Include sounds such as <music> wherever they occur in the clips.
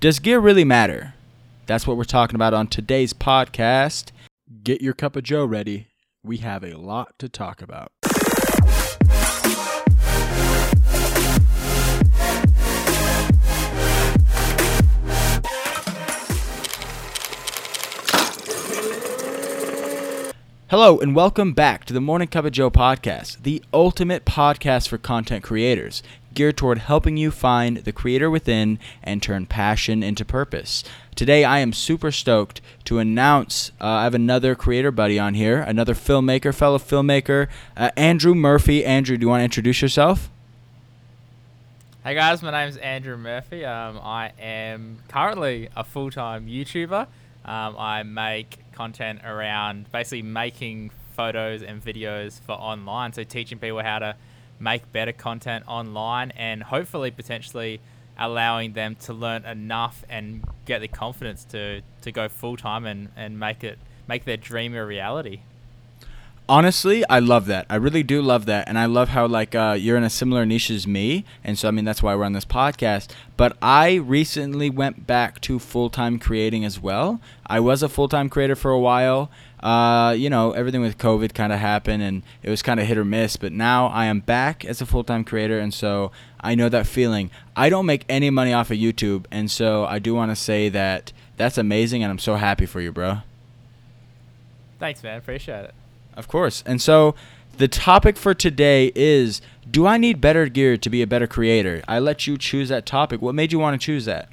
Does gear really matter? That's what we're talking about on today's podcast. Get your cup of Joe ready. We have a lot to talk about. Hello, and welcome back to the Morning Cup of Joe podcast, the ultimate podcast for content creators, geared toward helping you find the creator within and turn passion into purpose. Today, I am super stoked to announce uh, I have another creator buddy on here, another filmmaker, fellow filmmaker, uh, Andrew Murphy. Andrew, do you want to introduce yourself? Hey guys, my name is Andrew Murphy. Um, I am currently a full time YouTuber. Um, I make content around basically making photos and videos for online. So teaching people how to make better content online and hopefully potentially allowing them to learn enough and get the confidence to, to go full time and, and make it make their dream a reality. Honestly i love that. I really do love that. And i love how like uh, you're in a similar niche as me. And so i mean that's why we're on this podcast. But i recently went back to full-time creating as well. I was a full-time creator for a while uh, you know everything with covid kind of happened and it was kind of hit or miss but now i am back as a full-time creator and so i know that feeling i don't make any money off of youtube and so i do want to say that that's amazing and i'm so happy for you bro thanks man appreciate it of course. And so the topic for today is do I need better gear to be a better creator? I let you choose that topic. What made you want to choose that?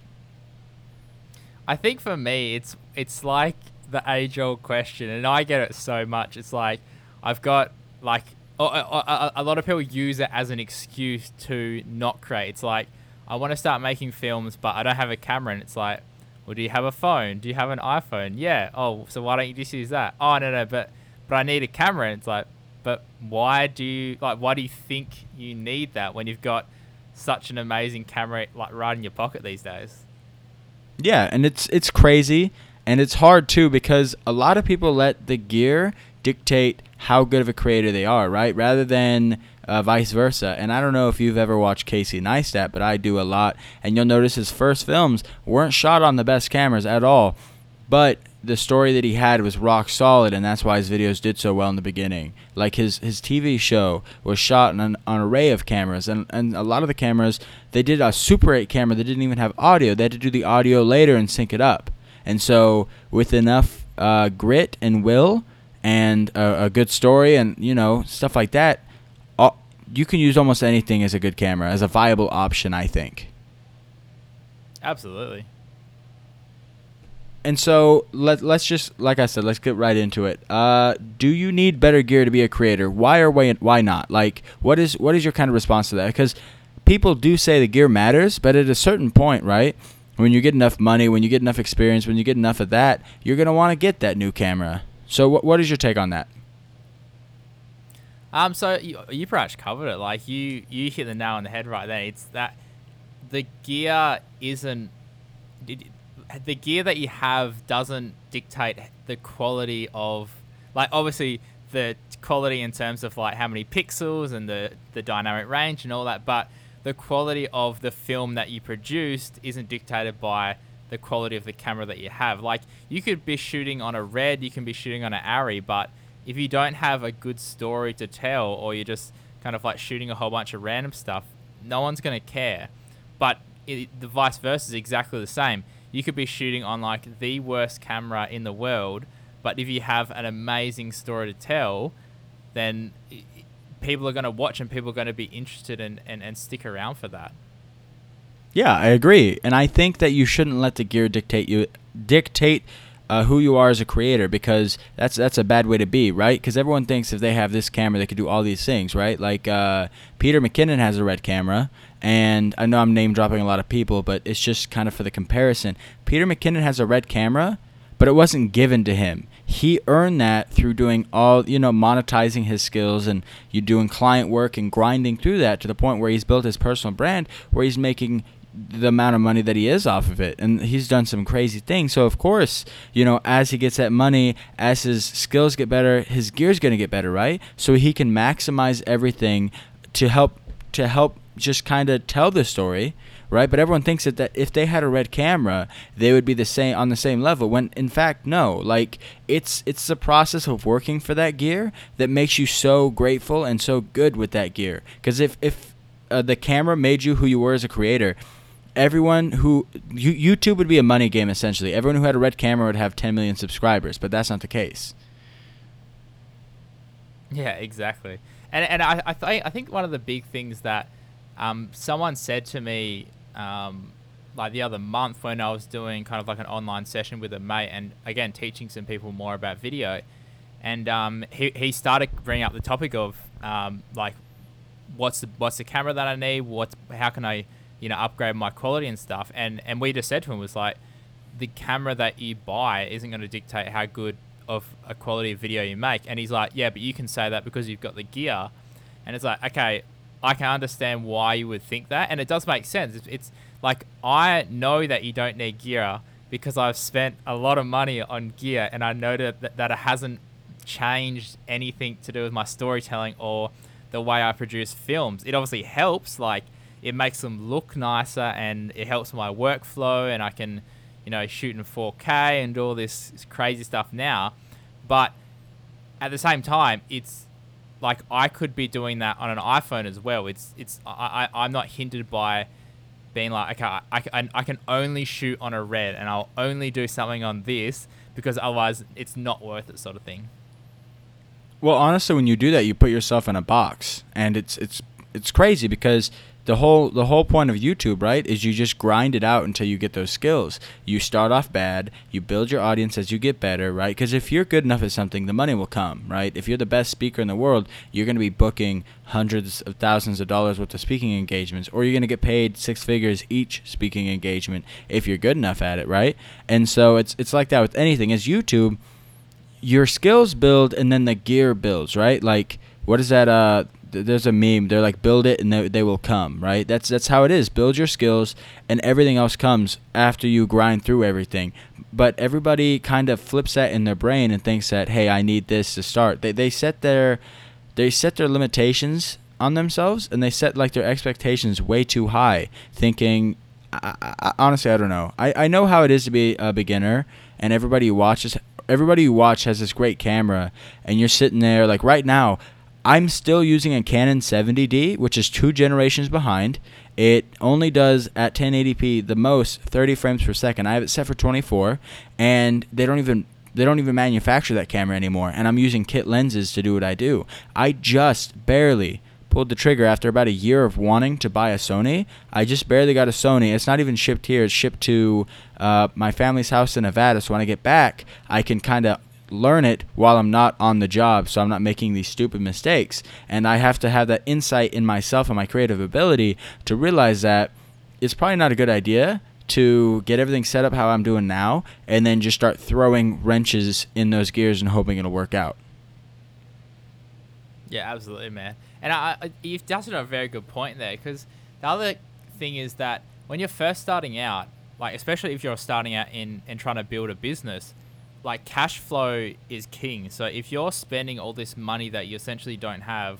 I think for me it's it's like the age old question and I get it so much. It's like I've got like a, a, a lot of people use it as an excuse to not create. It's like I want to start making films but I don't have a camera and it's like well, do you have a phone? Do you have an iPhone? Yeah. Oh, so why don't you just use that? Oh, no, no, but but I need a camera. And it's like, but why do you like? Why do you think you need that when you've got such an amazing camera like right in your pocket these days? Yeah, and it's it's crazy and it's hard too because a lot of people let the gear dictate how good of a creator they are, right? Rather than uh, vice versa. And I don't know if you've ever watched Casey Neistat, but I do a lot. And you'll notice his first films weren't shot on the best cameras at all. But the story that he had was rock solid, and that's why his videos did so well in the beginning. Like his his TV show was shot on an, an, array of cameras, and and a lot of the cameras they did a Super 8 camera that didn't even have audio. They had to do the audio later and sync it up. And so with enough uh, grit and will and a, a, good story and you know stuff like that, all, you can use almost anything as a good camera as a viable option. I think. Absolutely and so let let's just like I said, let's get right into it. Uh, do you need better gear to be a creator? Why or why why not? Like, what is what is your kind of response to that? Because people do say the gear matters, but at a certain point, right? When you get enough money, when you get enough experience, when you get enough of that, you're gonna want to get that new camera. So, what what is your take on that? Um, so you, you pretty much covered it. Like you you hit the nail on the head right there. It's that the gear isn't the gear that you have doesn't dictate the quality of like obviously the quality in terms of like how many pixels and the the dynamic range and all that but the quality of the film that you produced isn't dictated by the quality of the camera that you have. Like you could be shooting on a red you can be shooting on an ARRI but if you don't have a good story to tell or you're just kind of like shooting a whole bunch of random stuff no one's to care. But it, the vice versa is exactly the same. You could be shooting on like the worst camera in the world, but if you have an amazing story to tell, then people are going to watch and people are going to be interested and, and, and stick around for that. Yeah, I agree. And I think that you shouldn't let the gear dictate you dictate uh, who you are as a creator because that's that's a bad way to be, right? Because everyone thinks if they have this camera, they could do all these things, right? Like uh, Peter McKinnon has a red camera, and I know I'm name dropping a lot of people, but it's just kind of for the comparison. Peter McKinnon has a red camera, but it wasn't given to him. He earned that through doing all, you know, monetizing his skills and you doing client work and grinding through that to the point where he's built his personal brand where he's making the amount of money that he is off of it. And he's done some crazy things. So of course you know as he gets that money as his skills get better his gear's going to get better right? So he can maximize everything to help to help just kind of tell the story right? But everyone thinks that, that if they had a red camera, they would be the same on the same level. When in fact, no. Like it's it's the process of working for that gear that makes you so grateful and so good with that gear. Because if if uh, the camera made you who you were as a creator, everyone who you, YouTube would be a money game essentially. Everyone who had a red camera would have 10 million subscribers, but that's not the case. Yeah, exactly. And and I I, th- I think one of the big things that um, someone said to me um, like the other month when I was doing kind of like an online session with a mate and again teaching some people more about video, and um, he he started bringing up the topic of um, like what's the what's the camera that I need, what's how can I you know upgrade my quality and stuff, and and we just said to him was like the camera that you buy isn't going to dictate how good of a quality of video you make. And he's like, yeah, but you can say that because you've got the gear. And it's like, okay, I can understand why you would think that, and it does make sense. It's, it's like I know that you don't need gear because I've spent a lot of money on gear, and I know that, that it hasn't changed anything to do with my storytelling or the way I produce films. It obviously helps, like it makes them look nicer, and it helps my workflow, and I can, you know, shoot in 4K and all this crazy stuff now. But at the same time, it's like I could be doing that on an iPhone as well. It's it's I, I I'm not hindered by being like okay I, I, I can only shoot on a red and I'll only do something on this because otherwise it's not worth it sort of thing. Well, honestly, when you do that, you put yourself in a box, and it's it's it's crazy because the whole the whole point of YouTube, right, is you just grind it out until you get those skills. You start off bad, you build your audience as you get better, right? Because if you're good enough at something, the money will come, right? If you're the best speaker in the world, you're going to be booking hundreds of thousands of dollars worth of speaking engagements, or you're going to get paid six figures each speaking engagement if you're good enough at it, right? And so it's it's like that with anything. As YouTube, your skills build and then the gear builds, right? Like what is that uh there's a meme. They're like, build it and they, they will come, right? That's that's how it is. Build your skills, and everything else comes after you grind through everything. But everybody kind of flips that in their brain and thinks that, hey, I need this to start. They they set their they set their limitations on themselves and they set like their expectations way too high, thinking. I, I, honestly, I don't know. I, I know how it is to be a beginner, and everybody watches everybody you watch has this great camera and you're sitting there like right now I'm still using a Canon 70D, which is two generations behind. It only does at 1080p the most 30 frames per second. I have it set for 24, and they don't even they don't even manufacture that camera anymore. And I'm using kit lenses to do what I do. I just barely pulled the trigger after about a year of wanting to buy a Sony. I just barely got a Sony. It's not even shipped here. It's shipped to uh, my family's house in Nevada. So when I get back, I can kind of learn it while I'm not on the job so I'm not making these stupid mistakes. And I have to have that insight in myself and my creative ability to realize that it's probably not a good idea to get everything set up how I'm doing now and then just start throwing wrenches in those gears and hoping it'll work out. Yeah, absolutely, man. And I, I, you've touched on a very good point there because the other thing is that when you're first starting out, like especially if you're starting out in and trying to build a business, like cash flow is king. So if you're spending all this money that you essentially don't have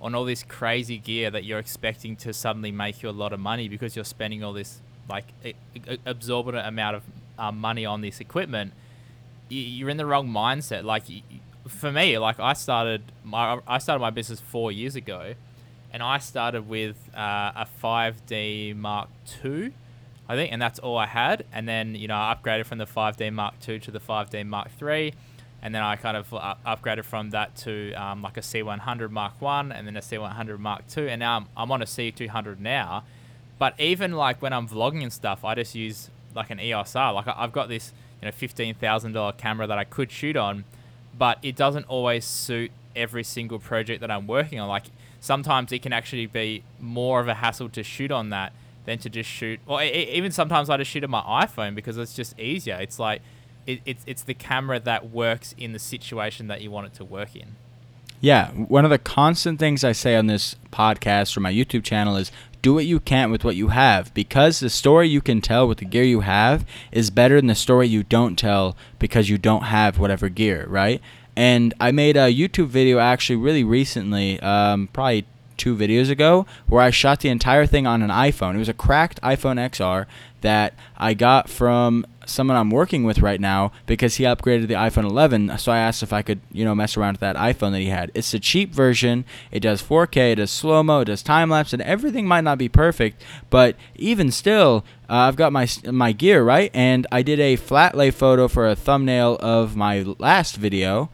on all this crazy gear that you're expecting to suddenly make you a lot of money because you're spending all this like absorbent amount of um, money on this equipment, you're in the wrong mindset. Like for me, like I started my I started my business four years ago, and I started with uh, a 5D Mark II I think, and that's all I had. And then you know I upgraded from the 5D Mark II to the 5D Mark III, and then I kind of uh, upgraded from that to um, like a C100 Mark One, and then a C100 Mark II, and now I'm, I'm on a C200 now. But even like when I'm vlogging and stuff, I just use like an EOS R. Like I've got this you know fifteen thousand dollar camera that I could shoot on, but it doesn't always suit every single project that I'm working on. Like sometimes it can actually be more of a hassle to shoot on that than to just shoot. Or even sometimes I just shoot on my iPhone because it's just easier. It's like it, it's it's the camera that works in the situation that you want it to work in. Yeah, one of the constant things I say on this podcast or my YouTube channel is do what you can with what you have because the story you can tell with the gear you have is better than the story you don't tell because you don't have whatever gear, right? And I made a YouTube video actually really recently, um, probably two videos ago where I shot the entire thing on an iPhone. It was a cracked iPhone XR that I got from someone I'm working with right now because he upgraded the iPhone 11. So I asked if I could, you know, mess around with that iPhone that he had. It's a cheap version. It does 4K, it does slow mo, it does time lapse, and everything might not be perfect, but even still, uh, I've got my my gear right, and I did a flat lay photo for a thumbnail of my last video,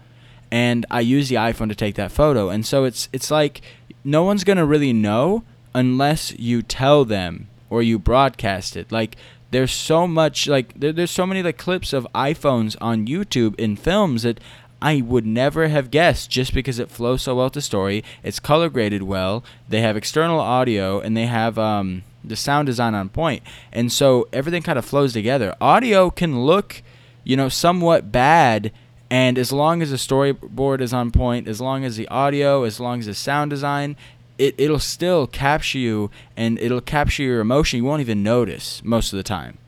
and I used the iPhone to take that photo. And so it's it's like no one's gonna really know unless you tell them or you broadcast it. Like there's so much like there, there's so many like clips of iPhones on YouTube in films that I would never have guessed just because it flows so well to story. It's color graded well. They have external audio and they have um, the sound design on point, and so everything kind of flows together. Audio can look, you know, somewhat bad. And as long as the storyboard is on point, as long as the audio, as long as the sound design it, it'll still capture you and it'll capture your emotion. You won't even notice most of the time.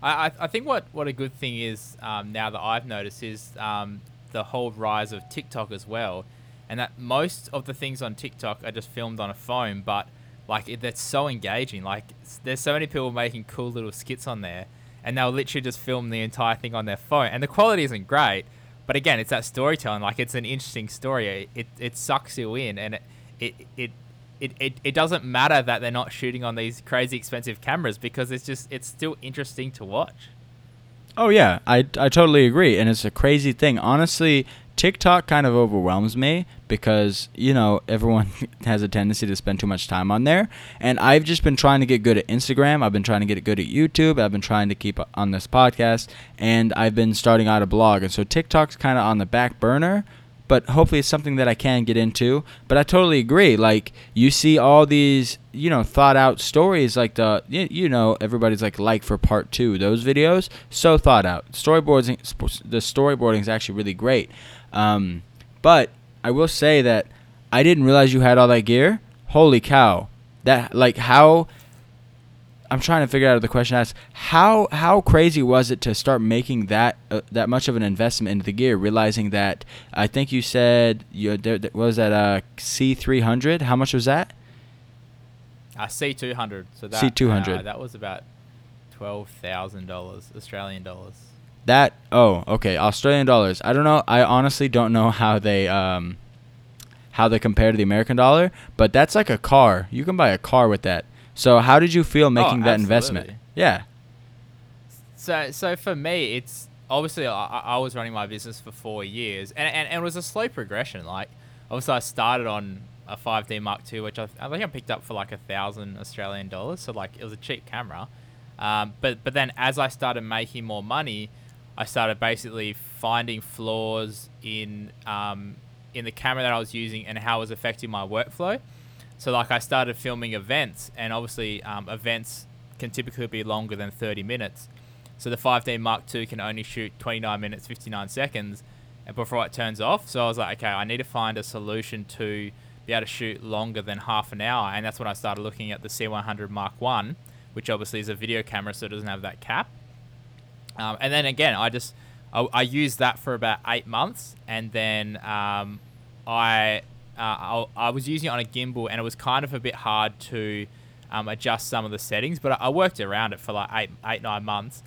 I, I think what, what a good thing is um, now that I've noticed is um, the whole rise of TikTok as well. And that most of the things on TikTok are just filmed on a phone, but like that's so engaging. Like there's so many people making cool little skits on there, and they'll literally just film the entire thing on their phone, and the quality isn't great, but again, it's that storytelling. Like it's an interesting story. It it sucks you in, and it it it. It, it, it doesn't matter that they're not shooting on these crazy expensive cameras because it's just it's still interesting to watch. Oh yeah, I, I totally agree, and it's a crazy thing. Honestly, TikTok kind of overwhelms me because, you know, everyone <laughs> has a tendency to spend too much time on there. And I've just been trying to get good at Instagram. I've been trying to get good at YouTube. I've been trying to keep on this podcast. And I've been starting out a blog. And so TikTok's kind of on the back burner. But hopefully it's something that I can get into. But I totally agree. Like, you see all these, you know, thought out stories like the, you, know, everybody's like, like for part two. Those videos, so thought out. Storyboarding, the storyboarding is actually really great. Um, but I will say that I didn't realize you had all that gear. Holy cow! That like how. I'm trying to figure out the question asked. How how crazy was it to start making that uh, that much of an investment into the gear, realizing that I think you said you there, there was that uh C300. How much was that? Uh, C200. So that C200. Uh, that was about twelve thousand dollars Australian dollars. That oh okay Australian dollars. I don't know. I honestly don't know how they um how they compare to the American dollar, but that's like a car. You can buy a car with that. So how did you feel making oh, that investment? Yeah. So so for me, it's obviously I, I was running my business for four years, and, and, and it was a slow progression. Like obviously I started on a 5D Mark II, which I, I think I picked up for like a thousand Australian dollars. So like it was a cheap camera. Um, but but then as I started making more money, I started basically finding flaws in um, in the camera that I was using and how it was affecting my workflow. So like I started filming events, and obviously um, events can typically be longer than 30 minutes. So the 5D Mark II can only shoot 29 minutes 59 seconds, before it turns off. So I was like, okay, I need to find a solution to be able to shoot longer than half an hour, and that's when I started looking at the C100 Mark One, which obviously is a video camera, so it doesn't have that cap. Um, and then again, I just I, I, used that for about eight months, and then um, I, uh, I, I was using it on a gimbal, and it was kind of a bit hard to um, adjust some of the settings, but I, I, worked around it for like eight eight nine months.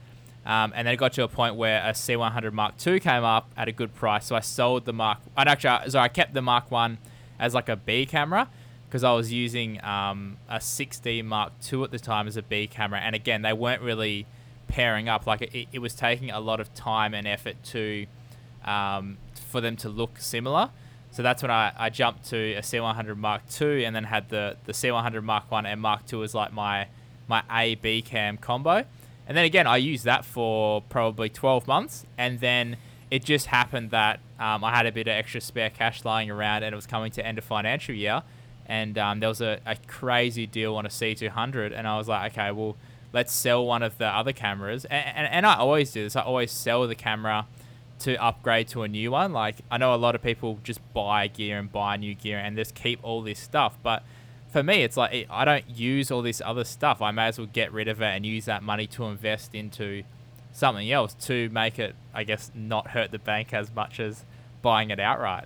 Um, and then it got to a point where a C100 Mark II came up at a good price, so I sold the Mark. And actually, so I kept the Mark One as like a B camera because I was using um, a 6D Mark II at the time as a B camera, and again, they weren't really pairing up. Like it, it was taking a lot of time and effort to um, for them to look similar. So that's when I, I jumped to a C100 Mark II and then had the, the C100 Mark 1 and Mark II as like my my A B cam combo. And then again, I used that for probably 12 months. And then it just happened that um, I had a bit of extra spare cash lying around and it was coming to end of financial year. And um, there was a, a crazy deal on a C200. And I was like, okay, well, let's sell one of the other cameras. And, and, and I always do this. I always sell the camera to upgrade to a new one. Like I know a lot of people just buy gear and buy new gear and just keep all this stuff, but for me, it's like I don't use all this other stuff. I may as well get rid of it and use that money to invest into something else to make it, I guess, not hurt the bank as much as buying it outright.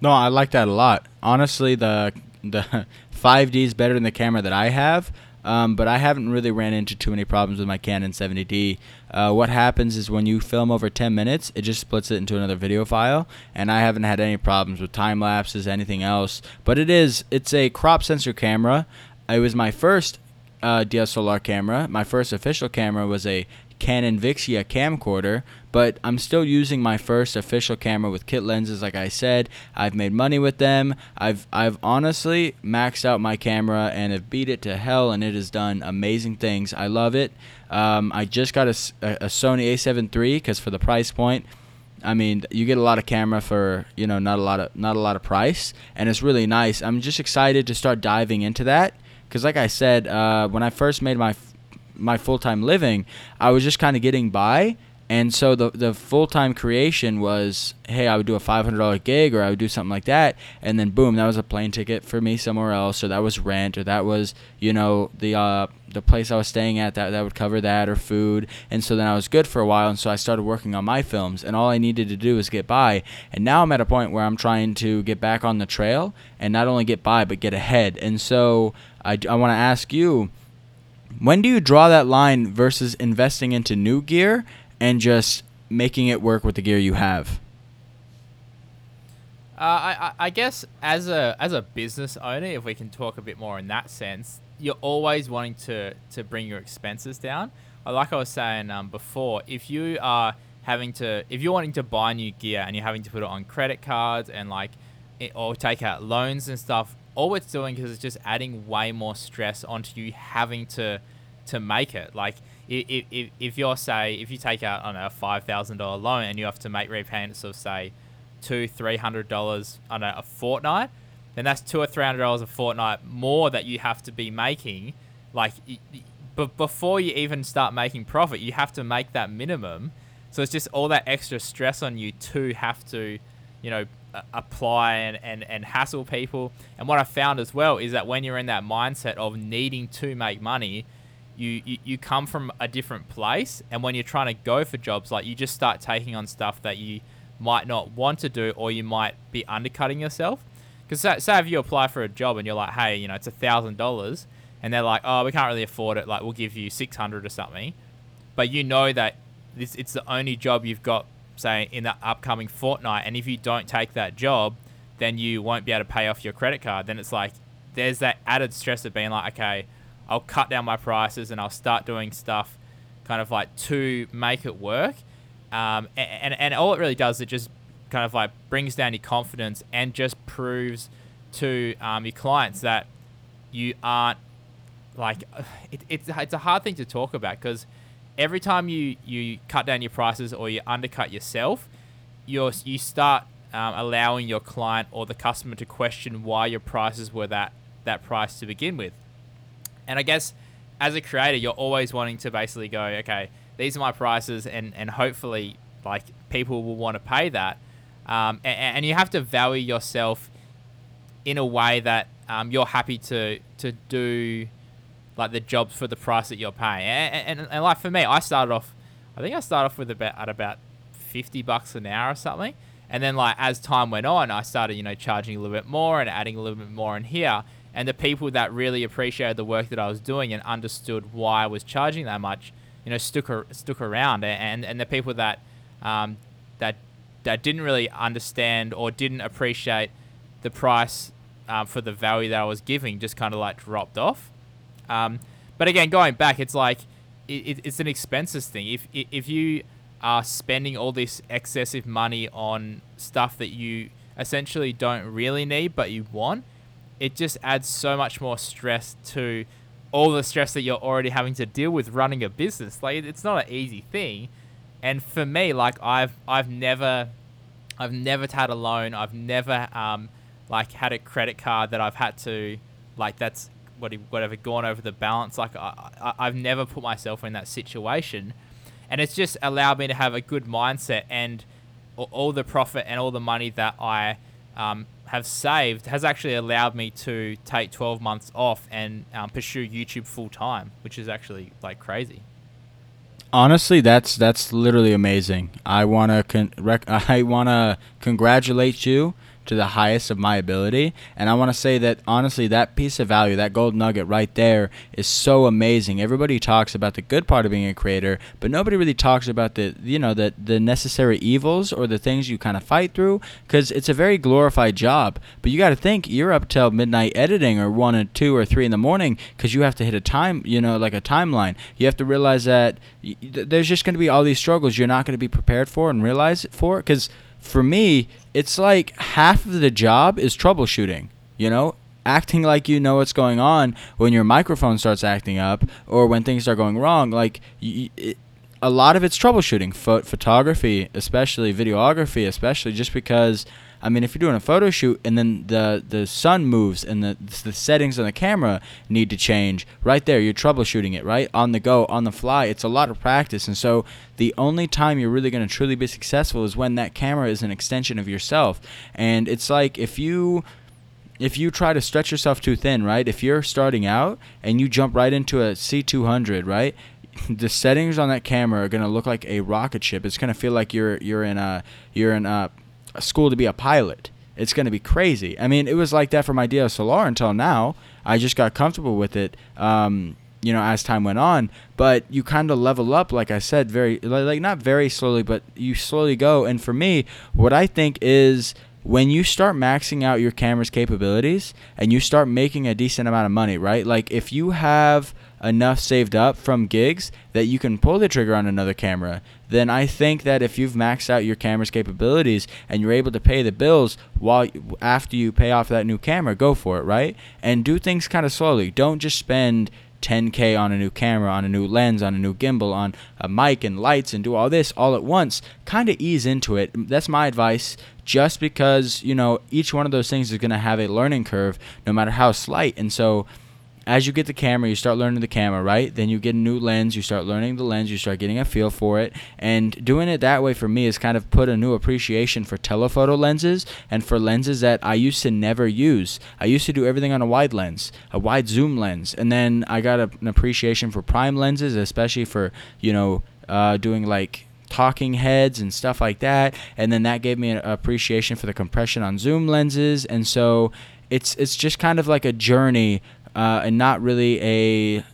No, I like that a lot. Honestly, the the <laughs> 5D is better than the camera that I have. Um, but I haven't really ran into too many problems with my Canon 70D. Uh, what happens is when you film over 10 minutes, it just splits it into another video file, and I haven't had any problems with time lapses, anything else. But it is, it's a crop sensor camera. It was my first uh, DSLR camera. My first official camera was a Canon Vixia camcorder, but I'm still using my first official camera with kit lenses like I said. I've made money with them. I've I've honestly maxed out my camera and have beat it to hell and it has done amazing things. I love it. Um, I just got a, a Sony a7 III cuz for the price point I mean, you get a lot of camera for you know not a lot of not a lot of price, and it's really nice. I'm just excited to start diving into that because, like I said, uh, when I first made my my full time living, I was just kind of getting by. And so the the full time creation was, hey, I would do a five hundred dollar gig or I would do something like that, and then boom, that was a plane ticket for me somewhere else, or that was rent, or that was you know the uh, the place I was staying at that that would cover that or food, and so then I was good for a while, and so I started working on my films, and all I needed to do was get by, and now I'm at a point where I'm trying to get back on the trail and not only get by but get ahead, and so I I want to ask you when do you draw that line versus investing into new gear and just making it work with the gear you have? Uh, I, I guess as a as a business owner, if we can talk a bit more in that sense, you're always wanting to to bring your expenses down. Like I was saying um, before, if you are having to, if you're wanting to buy new gear and you're having to put it on credit cards and like, it, or take out loans and stuff, all it's doing is it's just adding way more stress onto you having to to make it. Like if, if, if you're say if you take out on a five thousand dollar loan and you have to make repayments of say two three hundred dollars on a, fortnight, then that's two or three hundred dollars a fortnight more that you have to be making. Like, but before you even start making profit, you have to make that minimum. So it's just all that extra stress on you to have to, you know, apply and, and, and hassle people. And what I found as well is that when you're in that mindset of needing to make money, you, you, come from a different place. And when you're trying to go for jobs, like you just start taking on stuff that you might not want to do or you might be undercutting yourself. Because say, say if you apply for a job and you're like, hey, you know, it's a thousand dollars, and they're like, oh, we can't really afford it. Like, we'll give you six hundred or something. But you know that this it's the only job you've got say in the upcoming fortnight and if you don't take that job then you won't be able to pay off your credit card then it's like there's that added stress of being like okay i'll cut down my prices and i'll start doing stuff kind of like to make it work um, and, and, and all it really does it just kind of like brings down your confidence and just proves to um, your clients that you aren't like <sighs> it, it's, it's a hard thing to talk about because every time you you cut down your prices or you undercut yourself, you're, you start um, allowing your client or the customer to question why your prices were that that price to begin with. And I guess as a creator, you're always wanting to basically go, okay, these are my prices, and and hopefully like people will want to pay that. Um, and, and, you have to value yourself in a way that um, you're happy to to do like the jobs for the price that you're paying. And, and, and like for me, I started off, I think I started off with about at about fifty bucks an hour or something. And then like as time went on, I started you know charging a little bit more and adding a little bit more in here. And the people that really appreciated the work that I was doing and understood why I was charging that much, you know, stuck stuck around. And and the people that um, that that didn't really understand or didn't appreciate the price um, for the value that I was giving just kind of like dropped off. Um, but again, going back, it's like it, it's an expenses thing. If if you are spending all this excessive money on stuff that you essentially don't really need but you want, it just adds so much more stress to all the stress that you're already having to deal with running a business. Like it's not an easy thing. And for me, like I've I've never I've never had a loan. I've never um like had a credit card that I've had to like that's what whatever gone over the balance. Like I, I, have never put myself in that situation, and it's just allowed me to have a good mindset and all the profit and all the money that I um, have saved has actually allowed me to take 12 months off and um, pursue YouTube full time, which is actually like crazy. Honestly, that's that's literally amazing. I wanna con- rec- <laughs> I wanna congratulate you to the highest of my ability. And I want to say that honestly, that piece of value, that gold nugget right there, is so amazing. Everybody talks about the good part of being a creator, but nobody really talks about the you know the the necessary evils or the things you kind of fight through because it's a very glorified job. But you got to think you're up till midnight editing or one or two or three in the morning because you have to hit a time, you know, like a timeline. You have to realize that there's just going to be all these struggles you're not going to be prepared for and realize it for because for me, it's like half of the job is troubleshooting, you know? Acting like you know what's going on when your microphone starts acting up or when things are going wrong. Like, it, a lot of it's troubleshooting. Pho- photography, especially videography, especially just because I mean, if you're doing a photo shoot and then the the sun moves and the the settings on the camera need to change, right there you're troubleshooting it, right? On the go, on the fly. It's a lot of practice. And so the only time you're really going to truly be successful is when that camera is an extension of yourself. And it's like if you if you try to stretch yourself too thin, right? If you're starting out and you jump right into a C200, right? <laughs> The settings on that camera are gonna look like a rocket ship. It's gonna feel like you're you're in a you're in a a school to be a pilot. It's going to be crazy. I mean, it was like that for my DSLR until now. I just got comfortable with it, um, you know, as time went on. But you kind of level up, like I said, very, like not very slowly, but you slowly go. And for me, what I think is when you start maxing out your camera's capabilities and you start making a decent amount of money, right? Like if you have enough saved up from gigs that you can pull the trigger on another camera, then I think that if you've maxed out your camera's capabilities and you're able to pay the bills while after you pay off that new camera, go for it, right? And do things kind of slowly. Don't just spend 10k on a new camera, on a new lens, on a new gimbal, on a mic and lights and do all this all at once. Kind of ease into it. That's my advice just because, you know, each one of those things is going to have a learning curve no matter how slight. And so as you get the camera, you start learning the camera, right? Then you get a new lens, you start learning the lens, you start getting a feel for it. And doing it that way for me has kind of put a new appreciation for telephoto lenses and for lenses that I used to never use. I used to do everything on a wide lens, a wide zoom lens. And then I got a, an appreciation for prime lenses, especially for, you know, uh, doing like talking heads and stuff like that and then that gave me an appreciation for the compression on zoom lenses and so it's it's just kind of like a journey uh, and not really a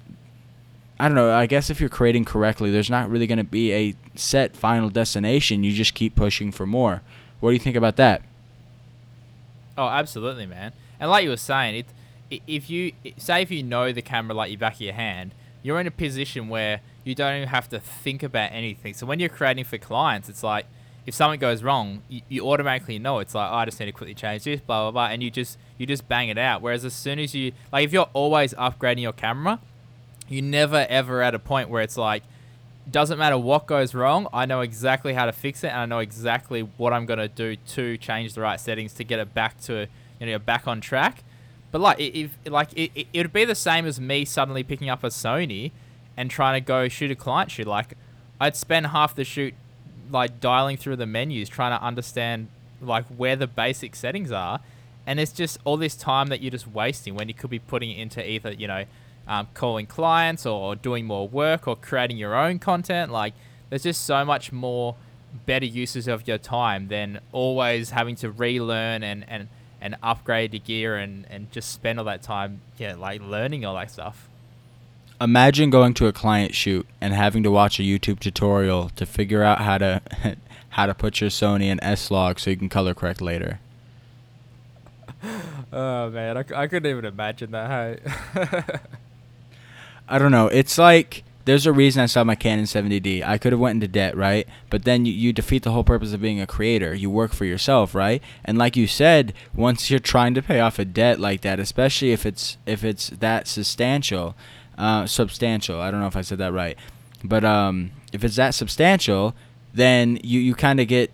I don't know. I guess if you're creating correctly, there's not really going to be a set final destination. You just keep pushing for more. What do you think about that? Oh, absolutely, man. And like you were saying, it if you say if you know the camera like your back of your hand, you're in a position where you don't even have to think about anything. So when you're creating for clients, it's like if something goes wrong, you, you automatically know it's like oh, I just need to quickly change this, blah blah blah, and you just you just bang it out. Whereas as soon as you like, if you're always upgrading your camera, you never ever at a point where it's like doesn't matter what goes wrong, I know exactly how to fix it, and I know exactly what I'm gonna do to change the right settings to get it back to you know back on track. But like if like it, it would be the same as me suddenly picking up a Sony and trying to go shoot a client shoot. Like I'd spend half the shoot like dialing through the menus trying to understand like where the basic settings are and it's just all this time that you're just wasting when you could be putting it into either you know um, calling clients or doing more work or creating your own content like there's just so much more better uses of your time than always having to relearn and and and upgrade your gear and and just spend all that time yeah like learning all that stuff imagine going to a client shoot and having to watch a YouTube tutorial to figure out how to <laughs> how to put your Sony in S log so you can color correct later. <laughs> Oh man, I, I couldn't even imagine that. Hey. <laughs> I don't know. It's like there's a reason I saw my Canon 70D. I could have went into debt, right? But then you, you defeat the whole purpose of being a creator. You work for yourself, right? And like you said, once you're trying to pay off a debt like that, especially if it's if it's that substantial, uh, substantial. I don't know if I said that right, but um, if it's that substantial, then you you kind of get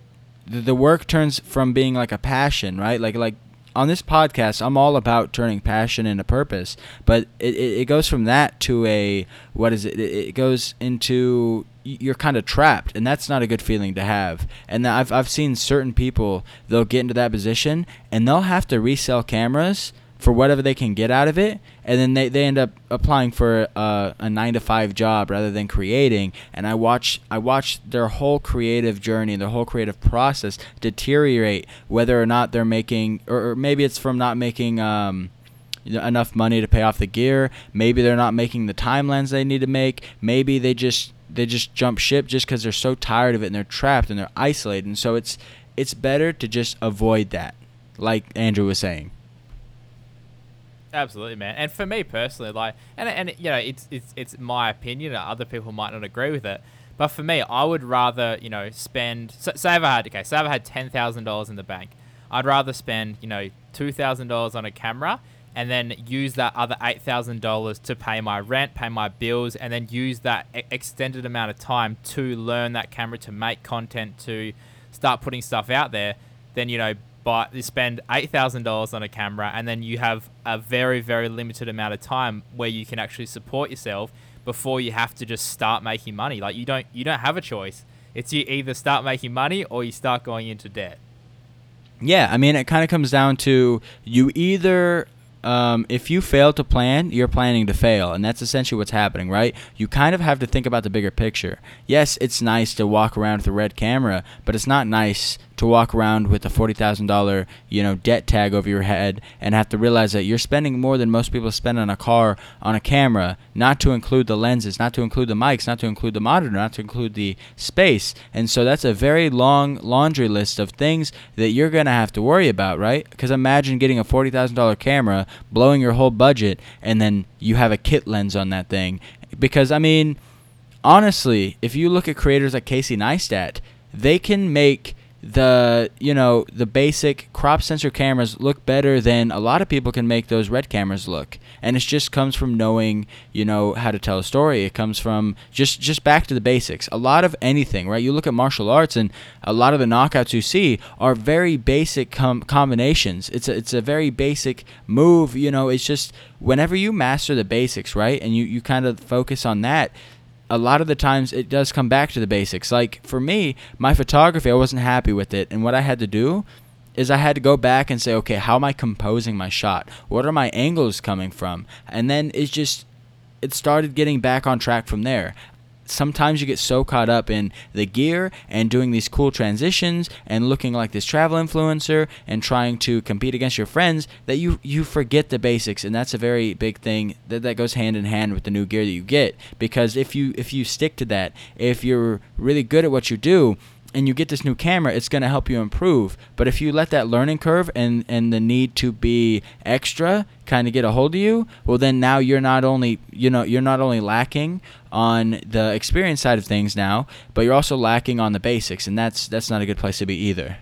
the work turns from being like a passion, right? Like like on this podcast, I'm all about turning passion into purpose, but it, it, it goes from that to a what is it? It, it goes into you're kind of trapped, and that's not a good feeling to have. And I've I've seen certain people they'll get into that position and they'll have to resell cameras for whatever they can get out of it, and then they, they end up applying for a, a nine to five job rather than creating. And I watch I watch their whole creative journey, their whole creative process deteriorate, whether or not they're making, or, or maybe it's from not making. Um, enough money to pay off the gear. Maybe they're not making the timelines they need to make. Maybe they just they just jump ship just because they're so tired of it and they're trapped and they're isolated. And so it's it's better to just avoid that, like Andrew was saying. Absolutely, man. And for me personally, like, and and you know, it's it's it's my opinion. Other people might not agree with it, but for me, I would rather you know spend. Say if I had okay, say if I had ten thousand dollars in the bank, I'd rather spend you know two thousand dollars on a camera and then use that other eight thousand dollars to pay my rent, pay my bills, and then use that extended amount of time to learn that camera, to make content, to start putting stuff out there. Then you know buy you spend eight thousand dollars on a camera, and then you have a very very limited amount of time where you can actually support yourself before you have to just start making money. Like you don't you don't have a choice. It's you either start making money or you start going into debt. Yeah, I mean, it kind of comes down to you either um, if you fail to plan, you're planning to fail, and that's essentially what's happening, right? You kind of have to think about the bigger picture. Yes, it's nice to walk around with a red camera, but it's not nice to walk around with a forty thousand dollar, you know, debt tag over your head and have to realize that you're spending more than most people spend on a car on a camera, not to include the lenses, not to include the mics, not to include the monitor, not to include the space. And so that's a very long laundry list of things that you're gonna have to worry about, right? Because imagine getting a forty thousand dollar camera, blowing your whole budget, and then you have a kit lens on that thing. Because I mean, honestly, if you look at creators like Casey Neistat, they can make the you know the basic crop sensor cameras look better than a lot of people can make those red cameras look. And it just comes from knowing you know how to tell a story. It comes from just just back to the basics. A lot of anything right? You look at martial arts and a lot of the knockouts you see are very basic com- combinations. It's a, it's a very basic move you know? It's just whenever you master the basics right? And you you kind of focus on that a lot of the times it does come back to the basics. Like for me, my photography, I wasn't happy with it. And what I had to do is I had to go back and say, okay, how am I composing my shot? What are my angles coming from? And then it's just, it started getting back on track from there sometimes you get so caught up in the gear and doing these cool transitions and looking like this travel influencer and trying to compete against your friends that you you forget the basics and that's a very big thing that that goes hand in hand with the new gear that you get because if you if you stick to that if you're really good at what you do and you get this new camera, it's going to help you improve. But if you let that learning curve and, and the need to be extra kind of get a hold of you, well then now you're not only you know you're not only lacking on the experience side of things now, but you're also lacking on the basics, and that's that's not a good place to be either.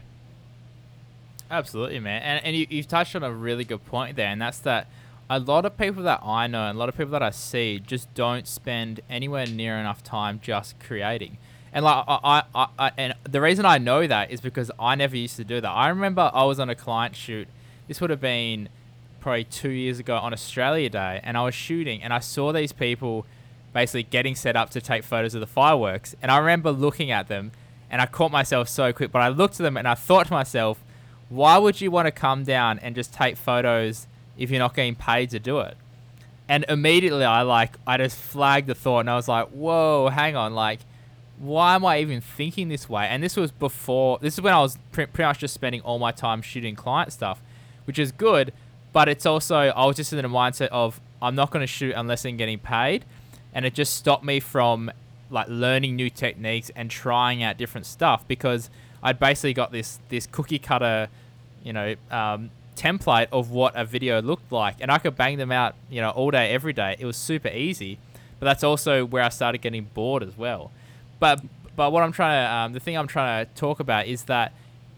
Absolutely, man. And and you, you've touched on a really good point there, and that's that a lot of people that I know and a lot of people that I see just don't spend anywhere near enough time just creating. And like I, I, I, and the reason I know that is because I never used to do that. I remember I was on a client shoot. This would have been probably two years ago on Australia Day, and I was shooting, and I saw these people basically getting set up to take photos of the fireworks. And I remember looking at them, and I caught myself so quick. But I looked at them, and I thought to myself, why would you want to come down and just take photos if you're not getting paid to do it? And immediately, I like I just flagged the thought, and I was like, whoa, hang on, like why am I even thinking this way? And this was before, this is when I was pre- pretty much just spending all my time shooting client stuff, which is good. But it's also, I was just in the mindset of, I'm not going to shoot unless I'm getting paid. And it just stopped me from like learning new techniques and trying out different stuff because I'd basically got this, this cookie cutter, you know, um, template of what a video looked like. And I could bang them out, you know, all day, every day. It was super easy. But that's also where I started getting bored as well but but what I'm trying to um, the thing I'm trying to talk about is that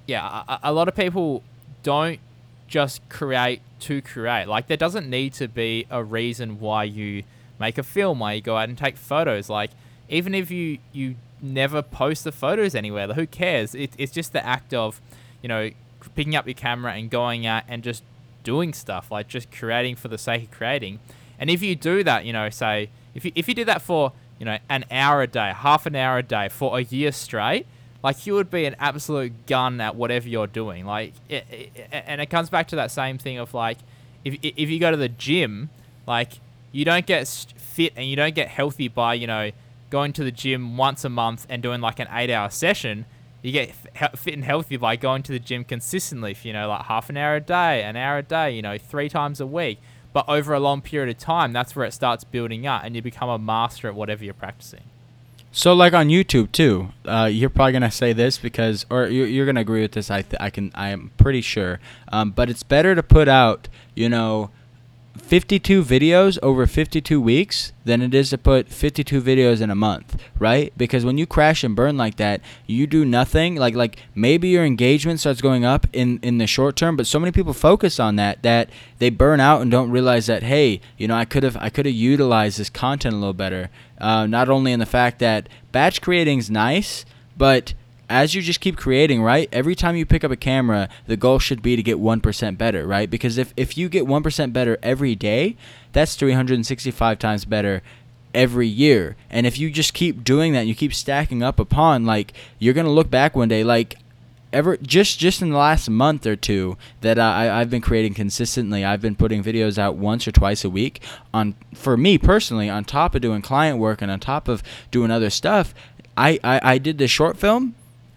yeah, a, a lot of people don't just create to create. Like there doesn't need to be a reason why you make a film, why you go out and take photos. Like even if you you never post the photos anywhere, who cares? It, it's just the act of you know picking up your camera and going out and just doing stuff like just creating for the sake of creating. And if you do that, you know, say if you if you do that for you know, an hour a day, half an hour a day for a year straight, like you would be an absolute gun at whatever you're doing. Like, it, it, and it comes back to that same thing of like, if if you go to the gym, like you don't get fit and you don't get healthy by you know going to the gym once a month and doing like an eight hour session. You get fit and healthy by going to the gym consistently for, you know, like half an hour a day, an hour a day, you know, three times a week. But over a long period of time, that's where it starts building up and you become a master at whatever you're practicing. So, like on YouTube too, uh, you're probably gonna say this because, or you're, you're gonna agree with this. I th- I can I am pretty sure. Um, but it's better to put out, you know, 52 videos over 52 weeks than it is to put 52 videos in a month, right? Because when you crash and burn like that, you do nothing. Like like maybe your engagement starts going up in in the short term, but so many people focus on that that they burn out and don't realize that hey, you know, I could have I could have utilized this content a little better. Uh, not only in the fact that batch creating is nice, but as you just keep creating, right? Every time you pick up a camera, the goal should be to get 1% better, right? Because if, if you get 1% better every day, that's 365 times better every year. And if you just keep doing that, you keep stacking up upon, like, you're going to look back one day, like, ever just just in the last month or two that I, I've been creating consistently. I've been putting videos out once or twice a week. On for me personally, on top of doing client work and on top of doing other stuff, I, I, I did this short film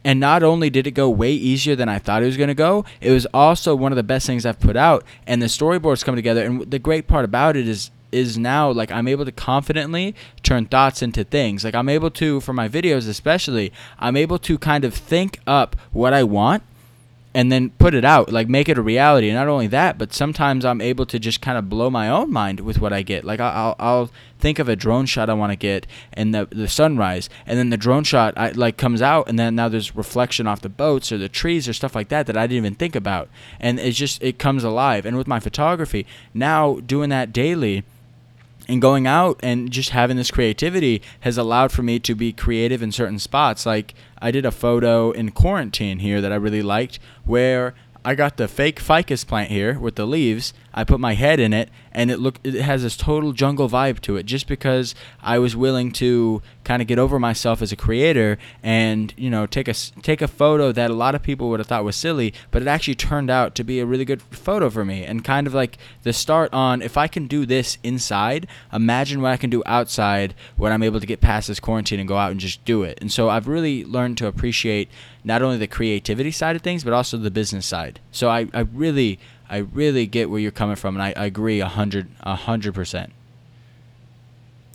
and not only did it go way easier than I thought it was going to go, it was also one of the best things I've put out. And the storyboards come together. And the great part about it is is now like I'm able to confidently turn thoughts into things. Like I'm able to for my videos especially, I'm able to kind of think up what I want and then put it out, like make it a reality. And not only that, but sometimes I'm able to just kind of blow my own mind with what I get. Like I'll I'll think of a drone shot I want to get and the the sunrise, and then the drone shot I, like comes out, and then now there's reflection off the boats or the trees or stuff like that that I didn't even think about, and it's just it comes alive. And with my photography, now doing that daily and going out and just having this creativity has allowed for me to be creative in certain spots. Like I did a photo in quarantine here that I really liked where I got the fake ficus plant here with the leaves. I put my head in it, and it look it has this total jungle vibe to it. Just because I was willing to kind of get over myself as a creator, and you know take a take a photo that a lot of people would have thought was silly, but it actually turned out to be a really good photo for me, and kind of like the start on if I can do this inside, imagine what I can do outside when I'm able to get past this quarantine and go out and just do it. And so I've really learned to appreciate not only the creativity side of things, but also the business side. So I, I really, I really get where you're coming from, and I, I agree a hundred, a hundred percent.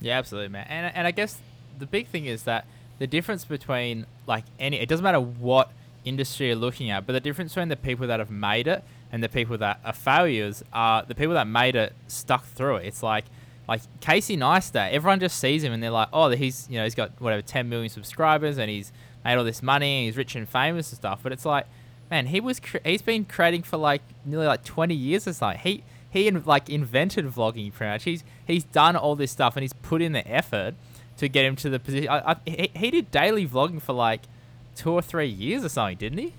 Yeah, absolutely, man. And and I guess the big thing is that the difference between like any, it doesn't matter what industry you're looking at, but the difference between the people that have made it and the people that are failures are the people that made it stuck through it. It's like like Casey Neistat, everyone just sees him and they're like, oh, he's you know he's got whatever 10 million subscribers and he's made all this money and he's rich and famous and stuff. But it's like, man, he was cre- he's been creating for like nearly like 20 years or something. He he in, like invented vlogging pretty much. He's he's done all this stuff and he's put in the effort to get him to the position. I, I, he, he did daily vlogging for like two or three years or something, didn't he?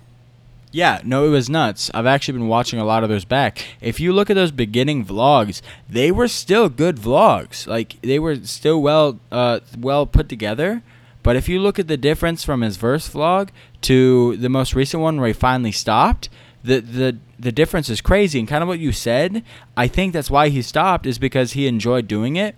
Yeah, no, it was nuts. I've actually been watching a lot of those back. If you look at those beginning vlogs, they were still good vlogs. Like they were still well, uh, well put together. But if you look at the difference from his verse vlog to the most recent one where he finally stopped, the the the difference is crazy. And kind of what you said, I think that's why he stopped is because he enjoyed doing it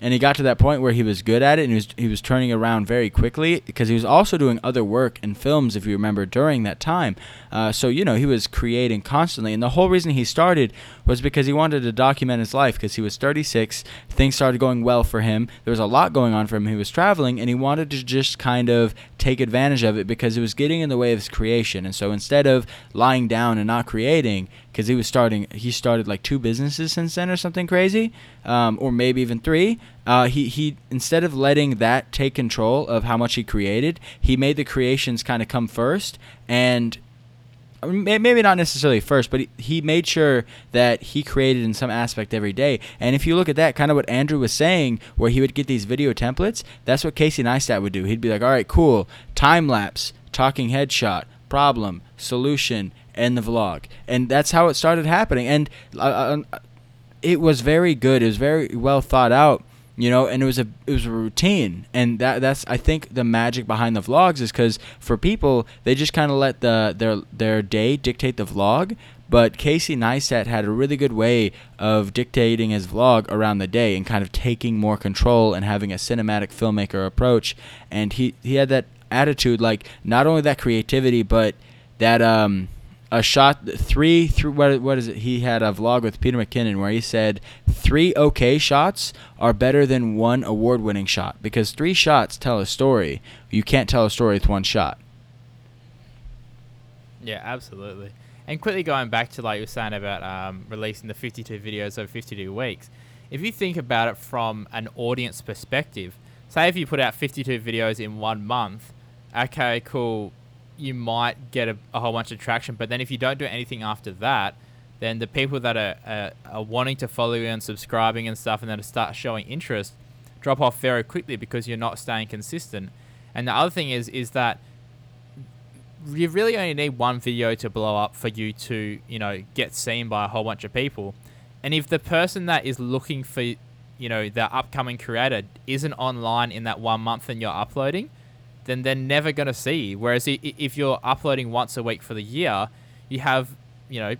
and he got to that point where he was good at it and he was he was turning around very quickly because he was also doing other work in films if you remember during that time. Uh, so you know he was creating constantly. And the whole reason he started was because he wanted to document his life because he was 36 things started going well for him. There was a lot going on for him. He was traveling and he wanted to just kind of take advantage of it because it was getting in the way of his creation. And so instead of lying down and not creating because he was starting he started like two businesses since then or something crazy um, or maybe even three uh, he, he instead of letting that take control of how much he created he made the creations kind of come first and maybe not necessarily first, but he, he made sure that he created in some aspect every day. And if you look at that, kind of what Andrew was saying, where he would get these video templates, that's what Casey Neistat would do. He'd be like, all right, cool, time lapse, talking headshot, problem, solution, and the vlog. And that's how it started happening. And uh, uh, it was very good. It was very well thought out you know and it was a it was a routine and that that's i think the magic behind the vlogs is because for people they just kind of let the their their day dictate the vlog But Casey Neistat had a really good way of dictating his vlog around the day and kind of taking more control and having a cinematic filmmaker approach. And he, he had that attitude, like not only that creativity, but that um, a shot three through what what is it? He had a vlog with Peter McKinnon where he said three okay shots are better than one award-winning shot because three shots tell a story. You can't tell a story with one shot. Yeah, absolutely. And quickly going back to like you were saying about um, releasing the 52 videos over 52 weeks, if you think about it from an audience perspective, say if you put out 52 videos in one month, okay, cool, you might get a, a whole bunch of traction, but then if you don't do anything after that, then the people that are, are, are wanting to follow you and subscribing and stuff and then start showing interest drop off very quickly because you're not staying consistent. And the other thing is is that you really only need one video to blow up for you to, you know, get seen by a whole bunch of people. And if the person that is looking for, you know, the upcoming creator isn't online in that one month and you're uploading, then they're never going to see. Whereas if you're uploading once a week for the year, you have, you know,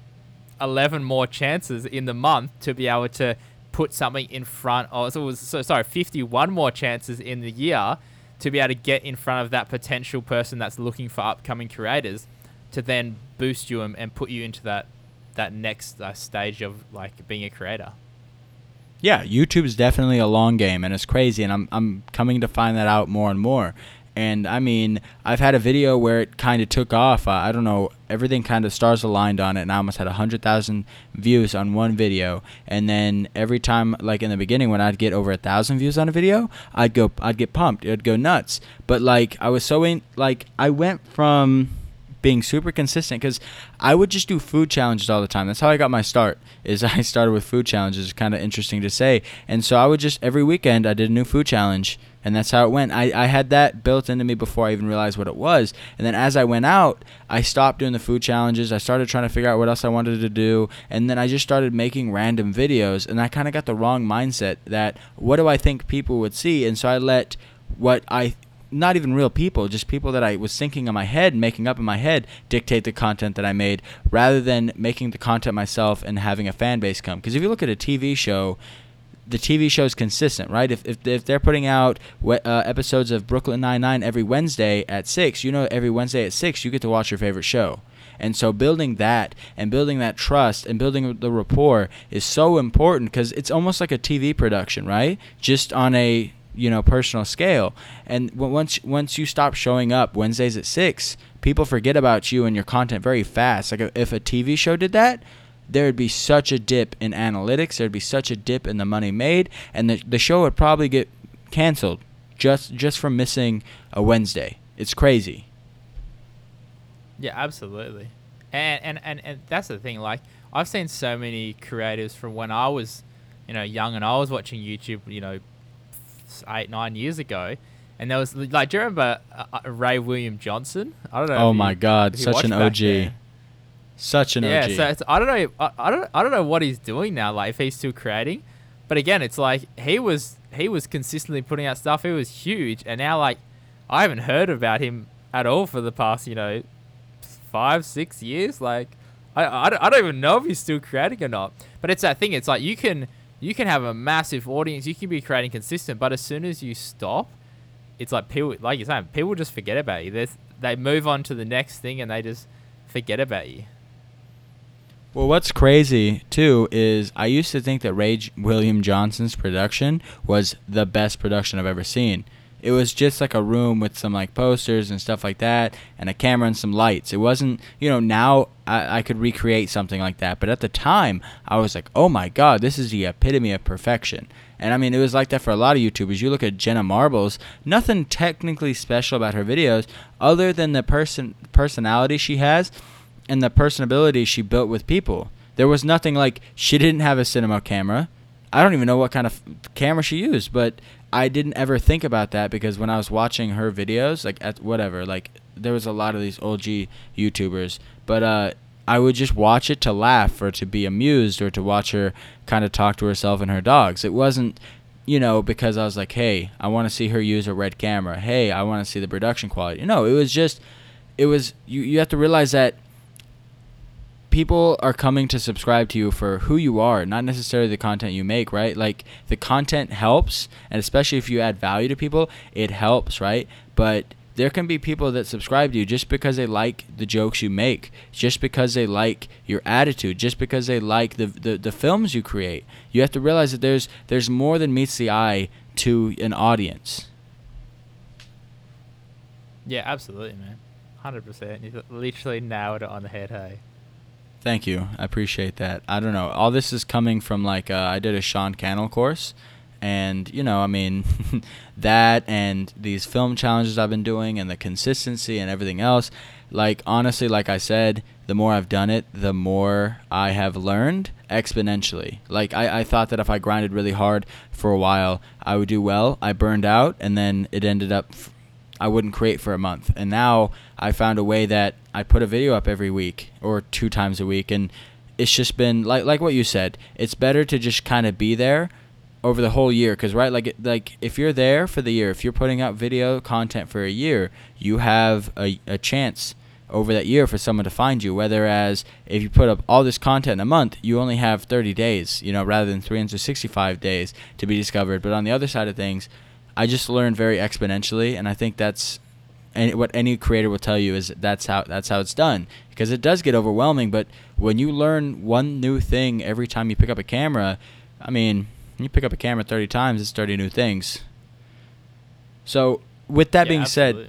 11 more chances in the month to be able to put something in front of, so, was, so sorry, 51 more chances in the year to be able to get in front of that potential person that's looking for upcoming creators to then boost you and, and put you into that that next uh, stage of like being a creator. Yeah, YouTube is definitely a long game and it's crazy and I'm I'm coming to find that out more and more. And I mean, I've had a video where it kind of took off. Uh, I don't know, everything kind of stars aligned on it, and I almost had 100,000 views on one video. And then every time, like in the beginning, when I'd get over a thousand views on a video, I'd go, I'd get pumped, it'd go nuts. But like, I was so in, like, I went from being super consistent because I would just do food challenges all the time. That's how I got my start. Is <laughs> I started with food challenges. It's kind of interesting to say. And so I would just every weekend I did a new food challenge, and that's how it went. I, I had that built into me before I even realized what it was. And then as I went out, I stopped doing the food challenges. I started trying to figure out what else I wanted to do, and then I just started making random videos. And I kind of got the wrong mindset that what do I think people would see, and so I let what I not even real people, just people that I was thinking in my head, making up in my head, dictate the content that I made, rather than making the content myself and having a fan base come. Because if you look at a TV show, the TV show is consistent, right? If, if, if they're putting out uh, episodes of Brooklyn Nine Nine every Wednesday at six, you know every Wednesday at six you get to watch your favorite show. And so building that and building that trust and building the rapport is so important because it's almost like a TV production, right? Just on a you know personal scale. And once once you stop showing up wednesdays at 6 people forget about you and your content very fast. Like if a tv show did that there would be such a dip in analytics there'd be such a dip in the money made and the, the show would probably get canceled just just from missing a wednesday. It's crazy. Yeah absolutely. And and and, and that's the thing like i've seen so many creators from when i was you know young and i was watching youtube you know eight nine years ago, and there was like, do you remember uh, uh Ray William Johnson? I don't know. Oh my God, such an OG. Such an yeah, OG. Yeah, so I don't know. I, I don't. I don't know what he's doing now. Like if he's still creating, but again, it's like he was. He was consistently putting out stuff. He was huge, and now like I haven't heard about him at all for the past you know five six years. Like I, I, I don't even know if he's still creating or not. But it's that thing. It's like you can you can have a massive audience, you can be creating consistent, but as soon as you stop, it's like people, like you're saying, people just forget about you. They they move on to the next thing and they just forget about you. Well, what's crazy too is I used to think that Ray William Johnson's production was the best production I've ever seen. It was just like a room with some like posters and stuff like that, and a camera and some lights. It wasn't, you know, now I, I could recreate something like that, but at the time I was like, oh my god, this is the epitome of perfection. And I mean, it was like that for a lot of YouTubers. You look at Jenna Marbles, nothing technically special about her videos, other than the person personality she has and the personability she built with people. There was nothing like she didn't have a cinema camera. I don't even know what kind of camera she used, but I didn't ever think about that because when I was watching her videos, like at whatever, like there was a lot of these OG YouTubers, but uh, I would just watch it to laugh or to be amused or to watch her kind of talk to herself and her dogs. It wasn't, you know, because I was like, hey, I want to see her use a red camera. Hey, I want to see the production quality. No, it was just, it was you. You have to realize that people are coming to subscribe to you for who you are, not necessarily the content you make, right? Like the content helps, and especially if you add value to people, it helps, right? But there can be people that subscribe to you just because they like the jokes you make, just because they like your attitude, just because they like the, the, the films you create. You have to realize that there's there's more than meets the eye to an audience. Yeah, absolutely, man. Hundred percent. You literally nailed it on the head. Hey. Thank you. I appreciate that. I don't know. All this is coming from like uh, I did a Sean Cannell course, and you know, I mean, <laughs> that and these film challenges I've been doing, and the consistency and everything else. Like honestly, like I said, the more I've done it, the more I have learned exponentially. Like I, I thought that if I grinded really hard for a while, I would do well. I burned out, and then it ended up. I wouldn't create for a month. And now I found a way that I put a video up every week or two times a week and it's just been like like what you said. It's better to just kind of be there over the whole year cuz right like like if you're there for the year, if you're putting out video content for a year, you have a a chance over that year for someone to find you. Whereas if you put up all this content in a month, you only have 30 days, you know, rather than 365 days to be discovered. But on the other side of things, I just learned very exponentially, and I think that's and what any creator will tell you is that's how that's how it's done because it does get overwhelming. But when you learn one new thing every time you pick up a camera, I mean, you pick up a camera 30 times, it's 30 new things. So with that Yeah, being said.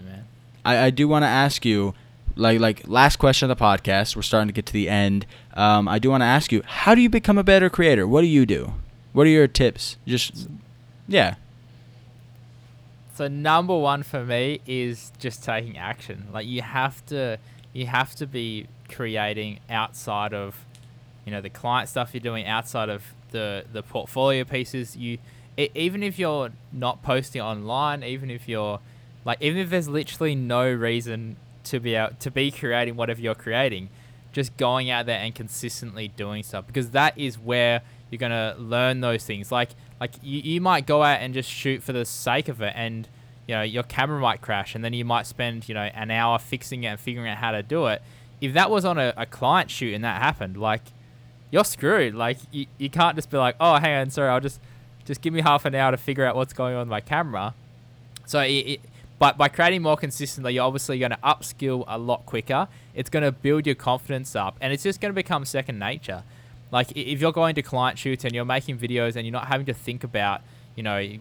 I, I do want to ask you, like like last question of the podcast. We're starting to get to the end. Um, I do want to ask you, how do you become a better creator? What do you do? What are your tips? Just yeah. So number one for me is just taking action. Like you have to, you have to be creating outside of, you know, the client stuff you're doing outside of the the portfolio pieces. You, e- even if you're not posting online, even if you're, like, even if there's literally no reason to be out to be creating whatever you're creating, just going out there and consistently doing stuff because that is where you're gonna learn those things. Like like you, you might go out and just shoot for the sake of it and you know your camera might crash and then you might spend you know an hour fixing it and figuring out how to do it. If that was on a, a client shoot and that happened, like you're screwed. Like you, you can't just be like, oh hang on, sorry, I'll just just give me half an hour to figure out what's going on with my camera. So it, it but by creating more consistently, you're obviously going to upskill a lot quicker. It's going to build your confidence up, and it's just going to become second nature. Like if you're going to client shoots and you're making videos and you're not having to think about, you know,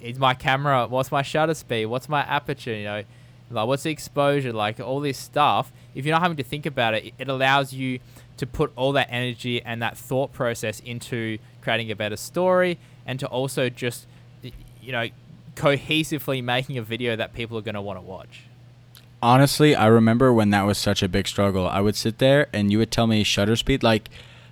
is my camera, what's my shutter speed, what's my aperture, you know, like what's the exposure, like all this stuff. If you're not having to think about it, it allows you to put all that energy and that thought process into creating a better story and to also just, you know, cohesively making a video that people are going to want to watch. Honestly, I remember when that was such a big struggle. I would sit there and you would tell me shutter speed like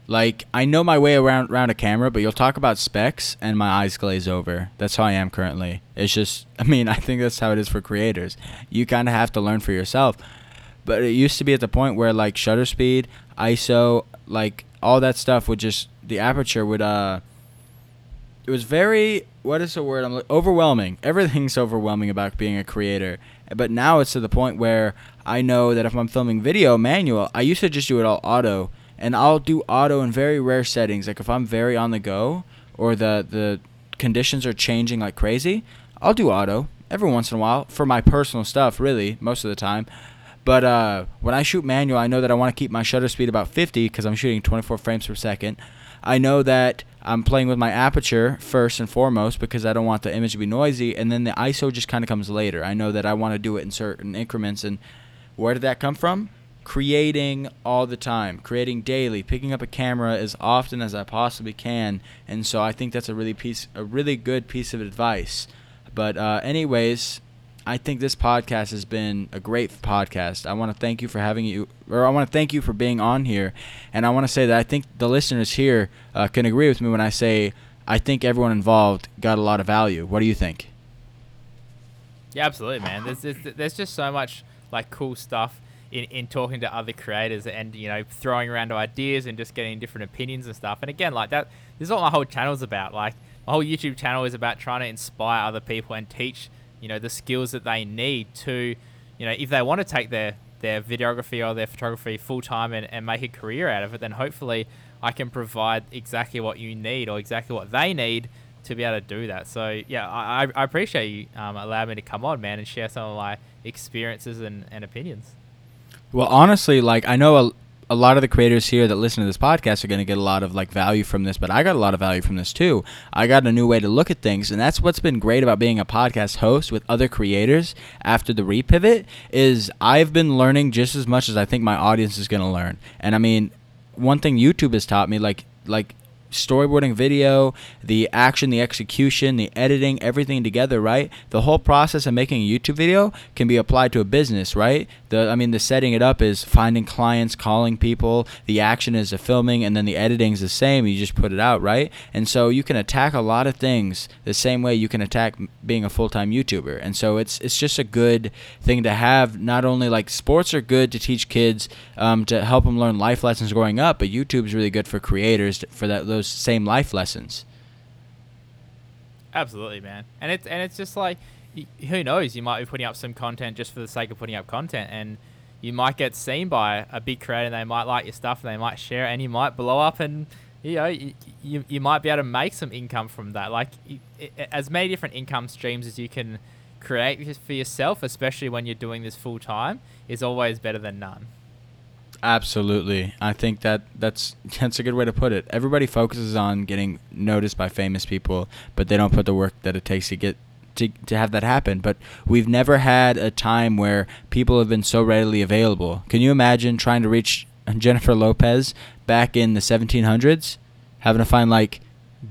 like I know my way around around a camera, but you'll talk about specs and my eyes glaze over. That's how I am currently. It's just <laughs> I mean, I think that's how it is for creators. You kind of have to learn for yourself. But it used to be at the point where like shutter speed, ISO, like all that stuff would just the aperture would uh it was very what is the word I'm look- overwhelming. Everything's <laughs> overwhelming about being a creator. But now it's to the point where I know that if I'm filming video manual, I used to just do it all auto, and I'll do auto in very rare settings. Like if I'm very on the go or the the conditions are changing like crazy, I'll do auto every once in a while for my personal stuff. Really, most of the time. But uh, when I shoot manual, I know that I want to keep my shutter speed about 50 because I'm shooting 24 frames per second. I know that I'm playing with my aperture first and foremost because I don't want the image to be noisy, and then the ISO just kind of comes later. I know that I want to do it in certain increments, and where did that come from? Creating all the time, creating daily, picking up a camera as often as I possibly can, and so I think that's a really piece, a really good piece of advice. But uh, anyways, I think this podcast has been a great podcast. I want to thank you for having you, or I want to thank you for being on here, and I want to say that I think the listeners here uh, can agree with me when I say I think everyone involved got a lot of value. What do you think? Yeah, absolutely, man. There's, there's there's just so much like cool stuff in, in talking to other creators and you know throwing around ideas and just getting different opinions and stuff. And again, like that, this is what my whole channel is about. Like my whole YouTube channel is about trying to inspire other people and teach you know the skills that they need to you know if they want to take their their videography or their photography full time and, and make a career out of it, then hopefully I can provide exactly what you need or exactly what they need to be able to do that. So yeah, I, I appreciate you um, allowing me to come on, man, and share some of my experiences and, and opinions. Well, honestly, like I know a, a lot of the creators here that listen to this podcast are going to get a lot of like value from this, but I got a lot of value from this too. I got a new way to look at things, and that's what's been great about being a podcast host with other creators after the repivot is I've been learning just as much as I think my audience is going to learn. And I mean, one thing YouTube has taught me like like storyboarding video, the action, the execution, the editing, everything together, right? The whole process of making a YouTube video can be applied to a business, right? The I mean the setting it up is finding clients, calling people, the action is the filming and then the editing is the same, you just put it out, right? And so you can attack a lot of things the same way you can attack being a full-time YouTuber. And so it's it's just a good thing to have not only like sports are good to teach kids um, to help them learn life lessons growing up, but YouTube's really good for creators for that those same life lessons. Absolutely, man. And it's and it's just like who knows, you might be putting up some content just for the sake of putting up content and you might get seen by a big creator and they might like your stuff and they might share it and you might blow up and you know you, you, you might be able to make some income from that like as many different income streams as you can create for yourself especially when you're doing this full time is always better than none Absolutely. I think that that's <laughs> that's a good way to put it. Everybody focuses on getting noticed by famous people, but they don't put the work that it takes to get to, to have that happen. But we've never had a time where people have been so readily available. Can you imagine trying to reach <laughs> Jennifer Lopez back in the 1700s, having to find like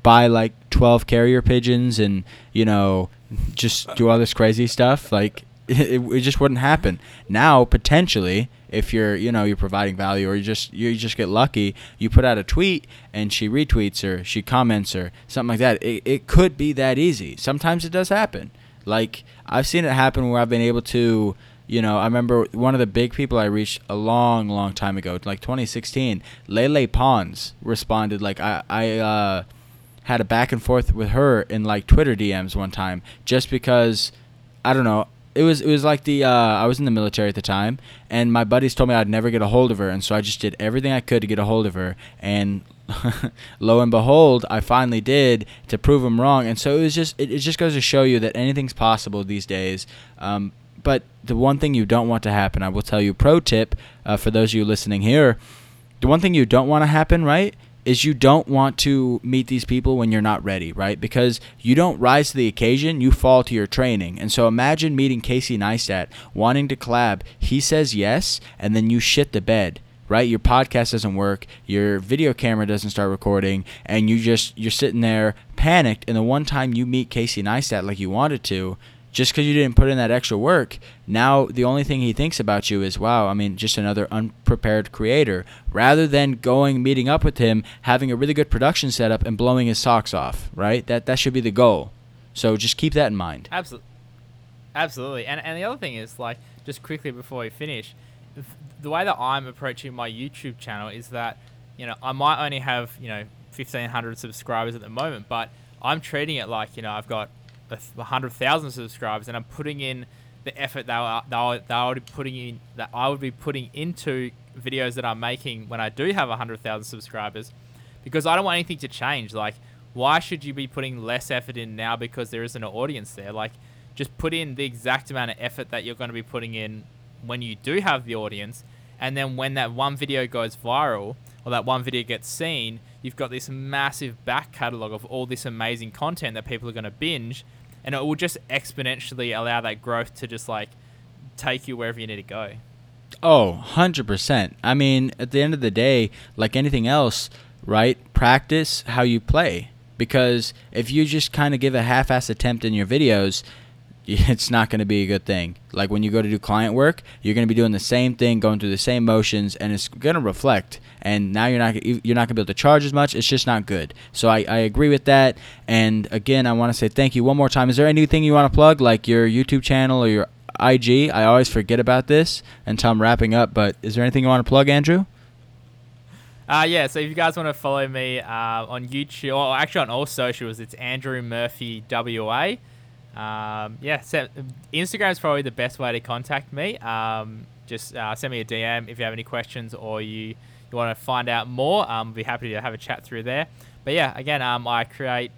buy like 12 carrier pigeons and, you know, just do all this crazy stuff? Like <laughs> it, it just wouldn't happen. Now, potentially, if you're you know you're providing value or you just you just get lucky you put out a tweet and she retweets or she comments or something like that. It, it could be that easy. Sometimes it does happen. Like i've seen it happen where i've been able to you know i remember one of the big people i reached a long long time ago like 2016 lele pons responded. Like i i uh had a back and forth with her in like twitter dms one time just because i don't know it was it was like the uh, I was in the military at the time, and my buddies told me I'd never get a hold of her, and so I just did everything I could to get a hold of her, and <laughs> lo and behold, I finally did to prove them wrong. And so it was just it, it just goes to show you that anything's possible these days. Um, but the one thing you don't want to happen, I will tell you, pro tip uh, for those of you listening here, the one thing you don't want to happen, right, is you don't want to meet these people when you're not ready, right? Because you don't rise to the occasion, you fall to your training. And so imagine meeting Casey Neistat, wanting to collab. He says yes, and then you shit the bed right your podcast doesn't work your video camera doesn't start recording and you just you're sitting there panicked and the one time you meet casey neistat like you wanted to just because you didn't put in that extra work, now the only thing he thinks about you is, wow, I mean, just another unprepared creator. Rather than going, meeting up with him, having a really good production setup, and blowing his socks off, right? That that should be the goal. So just keep that in mind. Absolutely, absolutely. And and the other thing is, like, just quickly before we finish, the way that I'm approaching my YouTube channel is that, you know, I might only have you know 1,500 subscribers at the moment, but I'm treating it like you know I've got hundred thousand subscribers, and I'm putting in the effort that I, that I would be putting in that I would be putting into videos that I'm making when I do have hundred thousand subscribers, because I don't want anything to change. Like, why should you be putting less effort in now because there isn't an audience there? Like, just put in the exact amount of effort that you're going to be putting in when you do have the audience, and then when that one video goes viral or that one video gets seen, you've got this massive back catalog of all this amazing content that people are going to binge and it will just exponentially allow that growth to just like take you wherever you need to go. Oh, 100%. I mean, at the end of the day, like anything else, right? Practice how you play. Because if you just kind of give a half ass attempt in your videos, <laughs> it's not going to be a good thing. Like when you go to do client work, you're going to be doing the same thing, going through the same motions, and it's going to reflect. And now you're not you're not going to be able to charge as much. It's just not good. So I, I agree with that. And again, I want to say thank you one more time. Is there anything you want to plug, like your YouTube channel or your IG? I always forget about this until I'm wrapping up. But is there anything you want to plug, Andrew? Uh, yeah, so if you guys want to follow me uh, on YouTube, or actually on all socials, it's Andrew Murphy WA. Um, yeah, so Instagram is probably the best way to contact me. Um, just uh, send me a DM if you have any questions or you, you want to find out more. Um, be happy to have a chat through there. But yeah, again, um, I create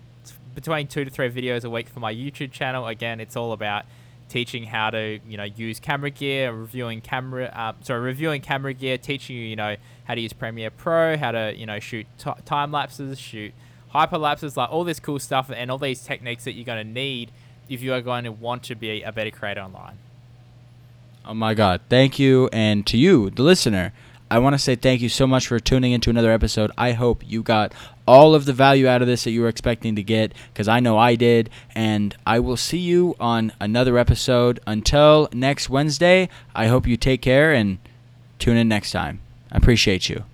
between two to three videos a week for my YouTube channel. Again, it's all about teaching how to you know use camera gear, reviewing camera, uh, sorry, reviewing camera gear, teaching you you know how to use Premiere Pro, how to you know shoot t- time lapses, shoot hyperlapses, like all this cool stuff, and all these techniques that you're going to need if you are going to want to be a better creator online. Oh my God! Thank you, and to you, the listener. I want to say thank you so much for tuning into another episode. I hope you got all of the value out of this that you were expecting to get because I know I did. And I will see you on another episode. Until next Wednesday, I hope you take care and tune in next time. I appreciate you.